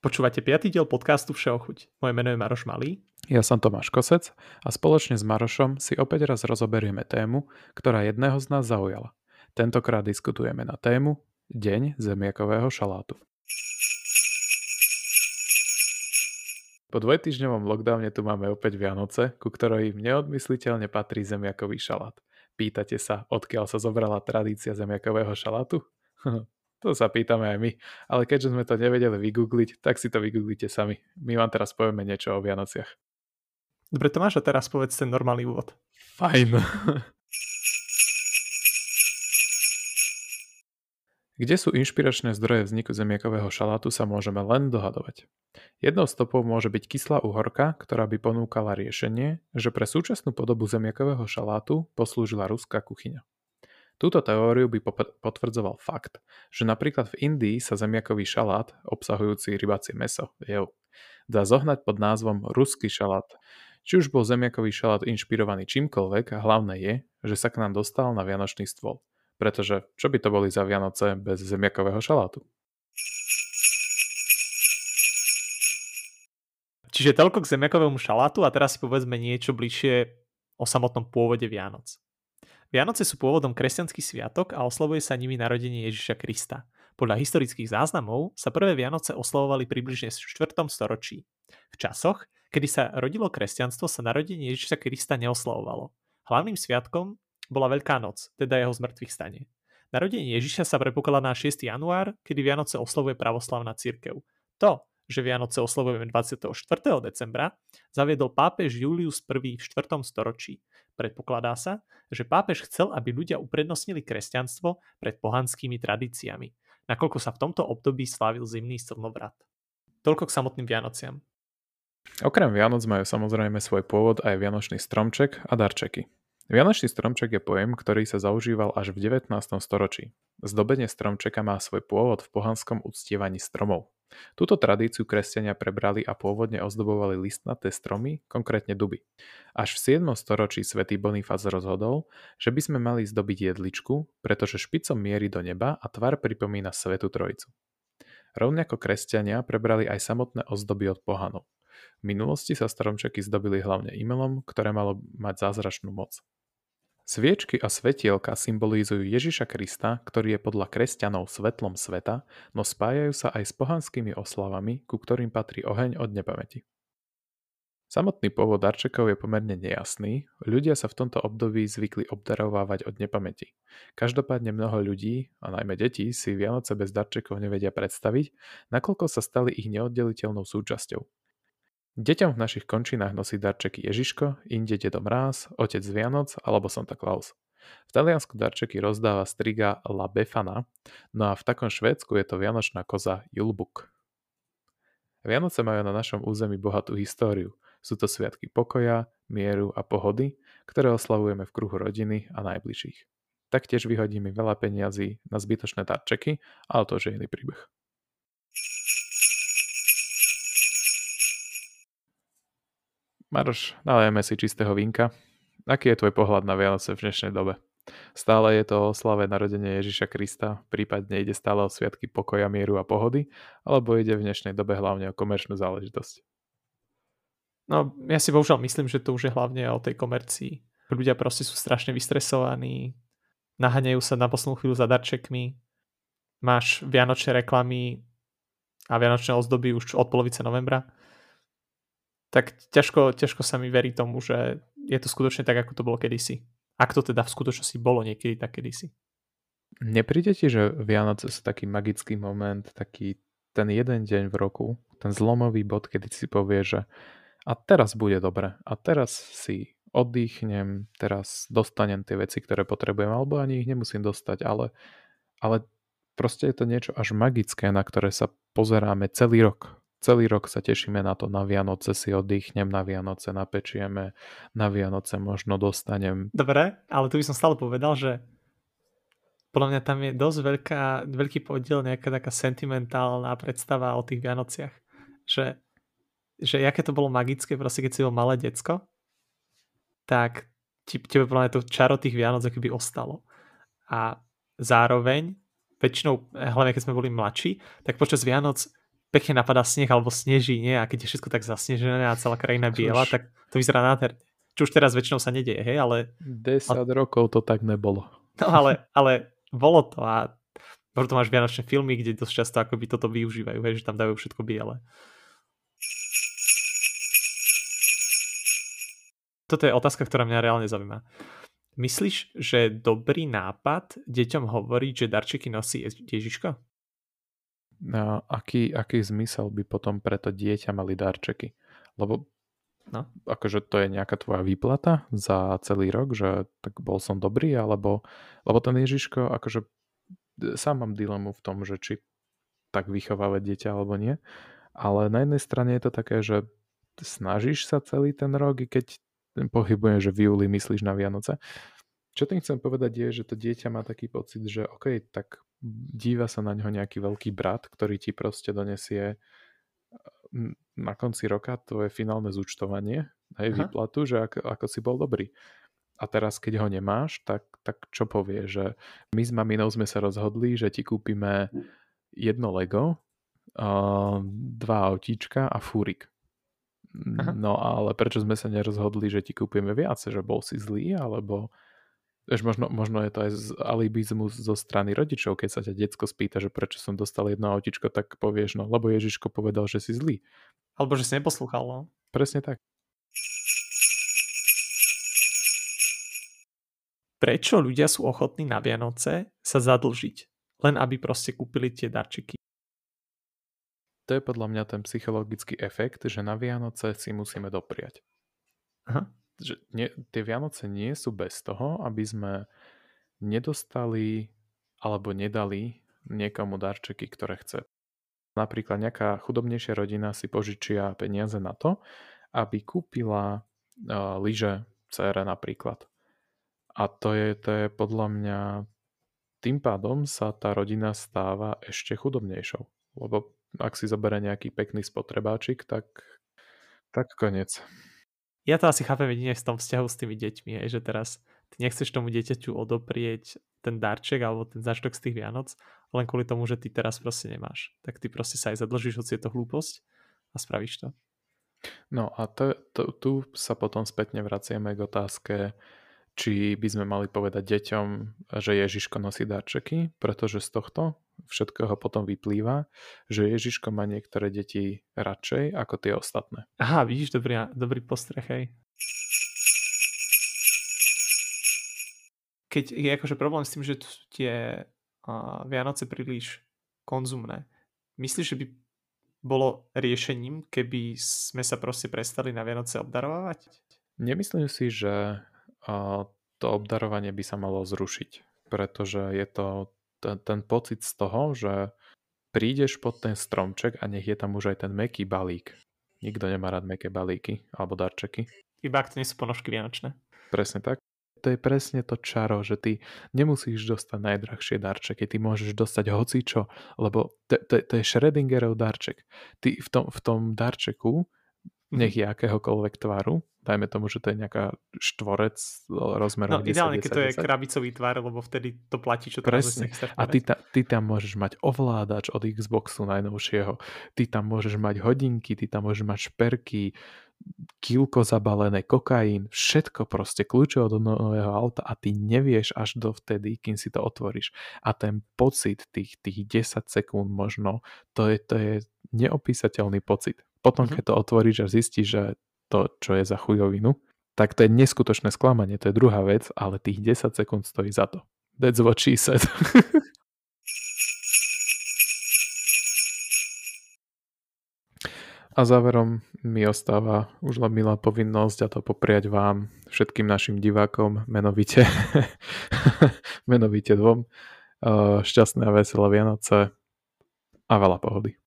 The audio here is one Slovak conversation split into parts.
Počúvate piatý diel podcastu Všeochuť. Moje meno je Maroš Malý. Ja som Tomáš Kosec a spoločne s Marošom si opäť raz rozoberieme tému, ktorá jedného z nás zaujala. Tentokrát diskutujeme na tému Deň zemiakového šalátu. Po dvojtýždňovom lockdowne tu máme opäť Vianoce, ku ktorým neodmysliteľne patrí zemiakový šalát. Pýtate sa, odkiaľ sa zobrala tradícia zemiakového šalátu? To sa pýtame aj my. Ale keďže sme to nevedeli vygoogliť, tak si to vygooglite sami. My vám teraz povieme niečo o Vianociach. Dobre Tomáš, a teraz povedz ten normálny úvod. Fajn. Kde sú inšpiračné zdroje vzniku zemiakového šalátu sa môžeme len dohadovať. Jednou stopou môže byť kyslá uhorka, ktorá by ponúkala riešenie, že pre súčasnú podobu zemiakového šalátu poslúžila ruská kuchyňa. Túto teóriu by potvrdzoval fakt, že napríklad v Indii sa zemiakový šalát, obsahujúci rybacie meso, jev, dá zohnať pod názvom ruský šalát. Či už bol zemiakový šalát inšpirovaný čímkoľvek, hlavné je, že sa k nám dostal na vianočný stôl. Pretože čo by to boli za Vianoce bez zemiakového šalátu? Čiže toľko k zemiakovému šalátu a teraz si povedzme niečo bližšie o samotnom pôvode Vianoc. Vianoce sú pôvodom kresťanský sviatok a oslavuje sa nimi narodenie Ježiša Krista. Podľa historických záznamov sa prvé Vianoce oslavovali približne v 4. storočí. V časoch, kedy sa rodilo kresťanstvo, sa narodenie Ježiša Krista neoslavovalo. Hlavným sviatkom bola Veľká noc, teda jeho zmrtvých stane. Narodenie Ježiša sa prepokladá na 6. január, kedy Vianoce oslavuje pravoslavná církev. To, že Vianoce oslavujeme 24. decembra, zaviedol pápež Julius I v 4. storočí. Predpokladá sa, že pápež chcel, aby ľudia uprednostnili kresťanstvo pred pohanskými tradíciami, nakoľko sa v tomto období slávil zimný slnovrat. Toľko k samotným Vianociam. Okrem Vianoc majú samozrejme svoj pôvod aj Vianočný stromček a darčeky. Vianočný stromček je pojem, ktorý sa zaužíval až v 19. storočí. Zdobenie stromčeka má svoj pôvod v pohanskom uctievaní stromov. Túto tradíciu kresťania prebrali a pôvodne ozdobovali listnaté stromy, konkrétne duby. Až v 7. storočí svätý Bonifác rozhodol, že by sme mali zdobiť jedličku, pretože špicom mierí do neba a tvar pripomína Svetu Trojicu. Rovnako kresťania prebrali aj samotné ozdoby od pohanov. V minulosti sa stromčeky zdobili hlavne imelom, ktoré malo mať zázračnú moc. Sviečky a svetielka symbolizujú Ježiša Krista, ktorý je podľa kresťanov svetlom sveta, no spájajú sa aj s pohanskými oslavami, ku ktorým patrí oheň od nepamäti. Samotný pôvod darčekov je pomerne nejasný, ľudia sa v tomto období zvykli obdarovávať od nepamäti. Každopádne mnoho ľudí, a najmä detí, si Vianoce bez darčekov nevedia predstaviť, nakoľko sa stali ich neoddeliteľnou súčasťou. Deťom v našich končinách nosí darčeky Ježiško, inde Dedo Mráz, Otec Vianoc alebo Santa Claus. V Taliansku darčeky rozdáva striga La Befana, no a v takom Švédsku je to vianočná koza Julbuk. Vianoce majú na našom území bohatú históriu. Sú to sviatky pokoja, mieru a pohody, ktoré oslavujeme v kruhu rodiny a najbližších. Taktiež vyhodíme veľa peniazí na zbytočné darčeky, ale to už je iný príbeh. Maroš, nalejeme si čistého vinka. Aký je tvoj pohľad na Vianoce v dnešnej dobe? Stále je to o slave narodenia Ježiša Krista, prípadne ide stále o sviatky pokoja, mieru a pohody, alebo ide v dnešnej dobe hlavne o komerčnú záležitosť? No, ja si bohužiaľ myslím, že to už je hlavne o tej komercii. Ľudia proste sú strašne vystresovaní, naháňajú sa na poslednú chvíľu za darčekmi, máš vianočné reklamy a vianočné ozdoby už od polovice novembra tak ťažko, ťažko sa mi verí tomu, že je to skutočne tak, ako to bolo kedysi. Ak to teda v skutočnosti bolo niekedy tak kedysi. Nepríde ti, že Vianoce sú taký magický moment, taký ten jeden deň v roku, ten zlomový bod, kedy si povie, že a teraz bude dobre, a teraz si oddychnem, teraz dostanem tie veci, ktoré potrebujem, alebo ani ich nemusím dostať, ale, ale proste je to niečo až magické, na ktoré sa pozeráme celý rok. Celý rok sa tešíme na to, na Vianoce si oddychnem, na Vianoce napečieme, na Vianoce možno dostanem. Dobre, ale tu by som stále povedal, že podľa mňa tam je dosť veľká, veľký podiel nejaká taká sentimentálna predstava o tých Vianociach. Že, že aké to bolo magické, proste keď si bol malé decko, tak tebe podľa mňa to čaro tých Vianoc by ostalo. A zároveň, väčšinou, hlavne keď sme boli mladší, tak počas Vianoc pekne napadá sneh alebo sneží, nie? A keď je všetko tak zasnežené a celá krajina biela, tak to vyzerá nádherne. Čo už teraz väčšinou sa nedieje, hej, ale... 10 ale... rokov to tak nebolo. No ale, ale bolo to a preto máš vianočné filmy, kde dosť často akoby toto využívajú, hej, že tam dajú všetko biele. Toto je otázka, ktorá mňa reálne zaujíma. Myslíš, že dobrý nápad deťom hovoriť, že darčeky nosí Ježiško? Aký, aký zmysel by potom pre to dieťa mali darčeky? Lebo no. akože to je nejaká tvoja výplata za celý rok, že tak bol som dobrý, alebo lebo ten Ježiško, akože sám mám dilemu v tom, že či tak vychovávať dieťa alebo nie. Ale na jednej strane je to také, že snažíš sa celý ten rok, i keď pohybujem, že v júli myslíš na Vianoce. Čo tým chcem povedať je, že to dieťa má taký pocit, že OK, tak díva sa na ňo nejaký veľký brat, ktorý ti proste donesie na konci roka tvoje finálne zúčtovanie, aj výplatu, že ako, ako si bol dobrý. A teraz, keď ho nemáš, tak, tak čo povie, že my s maminou sme sa rozhodli, že ti kúpime jedno Lego, dva autíčka a fúrik. Aha. No ale prečo sme sa nerozhodli, že ti kúpime viac? Že bol si zlý, alebo Vieš, možno, možno je to aj z alibizmus zo strany rodičov, keď sa ťa decko spýta, že prečo som dostal jedno autičko, tak povieš, no lebo Ježiško povedal, že si zlý. Alebo že si neposlúchal, no. Presne tak. Prečo ľudia sú ochotní na Vianoce sa zadlžiť? Len aby proste kúpili tie darčeky to je podľa mňa ten psychologický efekt, že na Vianoce si musíme dopriať. Aha. Že nie, tie Vianoce nie sú bez toho, aby sme nedostali alebo nedali niekomu darčeky, ktoré chce. Napríklad nejaká chudobnejšia rodina si požičia peniaze na to, aby kúpila uh, lyže cére napríklad. A to je, to je podľa mňa tým pádom sa tá rodina stáva ešte chudobnejšou. Lebo ak si zoberie nejaký pekný spotrebáčik, tak, tak koniec. Ja to asi chápem jedine v tom vzťahu s tými deťmi, hej, že teraz ty nechceš tomu dieťaťu odoprieť ten darček alebo ten zážitok z tých Vianoc, len kvôli tomu, že ty teraz proste nemáš. Tak ty proste sa aj zadlžíš, hoci je to hlúposť a spravíš to. No a to, to, tu sa potom spätne vraciame k otázke, či by sme mali povedať deťom, že Ježiško nosí darčeky, pretože z tohto všetkého potom vyplýva, že Ježiško má niektoré deti radšej ako tie ostatné. Aha, vidíš, dobrý, dobrý postreh, hej. Keď je akože problém s tým, že tie uh, Vianoce príliš konzumné, myslíš, že by bolo riešením, keby sme sa proste prestali na Vianoce obdarovať? Nemyslím si, že to obdarovanie by sa malo zrušiť, pretože je to ten, ten pocit z toho, že prídeš pod ten stromček a nech je tam už aj ten meký balík. Nikto nemá rád meké balíky alebo darčeky. Iba ak to nie sú ponožky vianočné. Presne tak. To je presne to čaro, že ty nemusíš dostať najdrahšie darčeky, ty môžeš dostať hocičo, lebo to, to, to je Schrödingerov darček. Ty v tom, v tom darčeku nech je akéhokoľvek tvaru, dajme tomu, že to je nejaká štvorec rozmerom No ideálne, 10, keď to je krabicový tvar, lebo vtedy to platí, čo to Presne. A ty, ta, ty tam môžeš mať ovládač od Xboxu najnovšieho, ty tam môžeš mať hodinky, ty tam môžeš mať šperky, kilko zabalené, kokain, všetko proste, kľúče od nového auta a ty nevieš až do vtedy, kým si to otvoríš. A ten pocit tých, tých 10 sekúnd možno, to je, to je neopísateľný pocit. Potom, mm-hmm. keď to otvoríš a zistíš, že to, čo je za chujovinu, tak to je neskutočné sklamanie, to je druhá vec, ale tých 10 sekúnd stojí za to. That's what she said. A záverom mi ostáva už len milá povinnosť a to popriať vám, všetkým našim divákom, menovite, menovite dvom, eh, šťastné a veselé Vianoce a veľa pohody.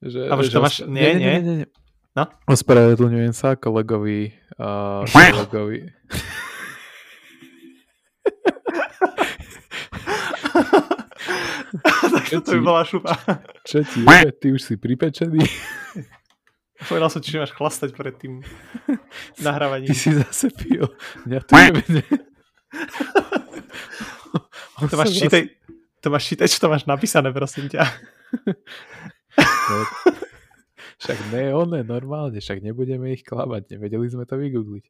Že, A že to máš... Nie, nie, nie. nie, nie. No? Ospravedlňujem sa kolegovi... Uh, kolegovi... tak Čo to by bola šupa. Čo ti je? Ty už si pripečený? Povedal som že máš chlastať pred tým nahrávaním. Ty si zase pil. Mňa to je... to máš čítaj, to máš čítať, čo to máš napísané, prosím ťa. No, však ne, one, normálne, však nebudeme ich klamať, nevedeli sme to vygoogliť.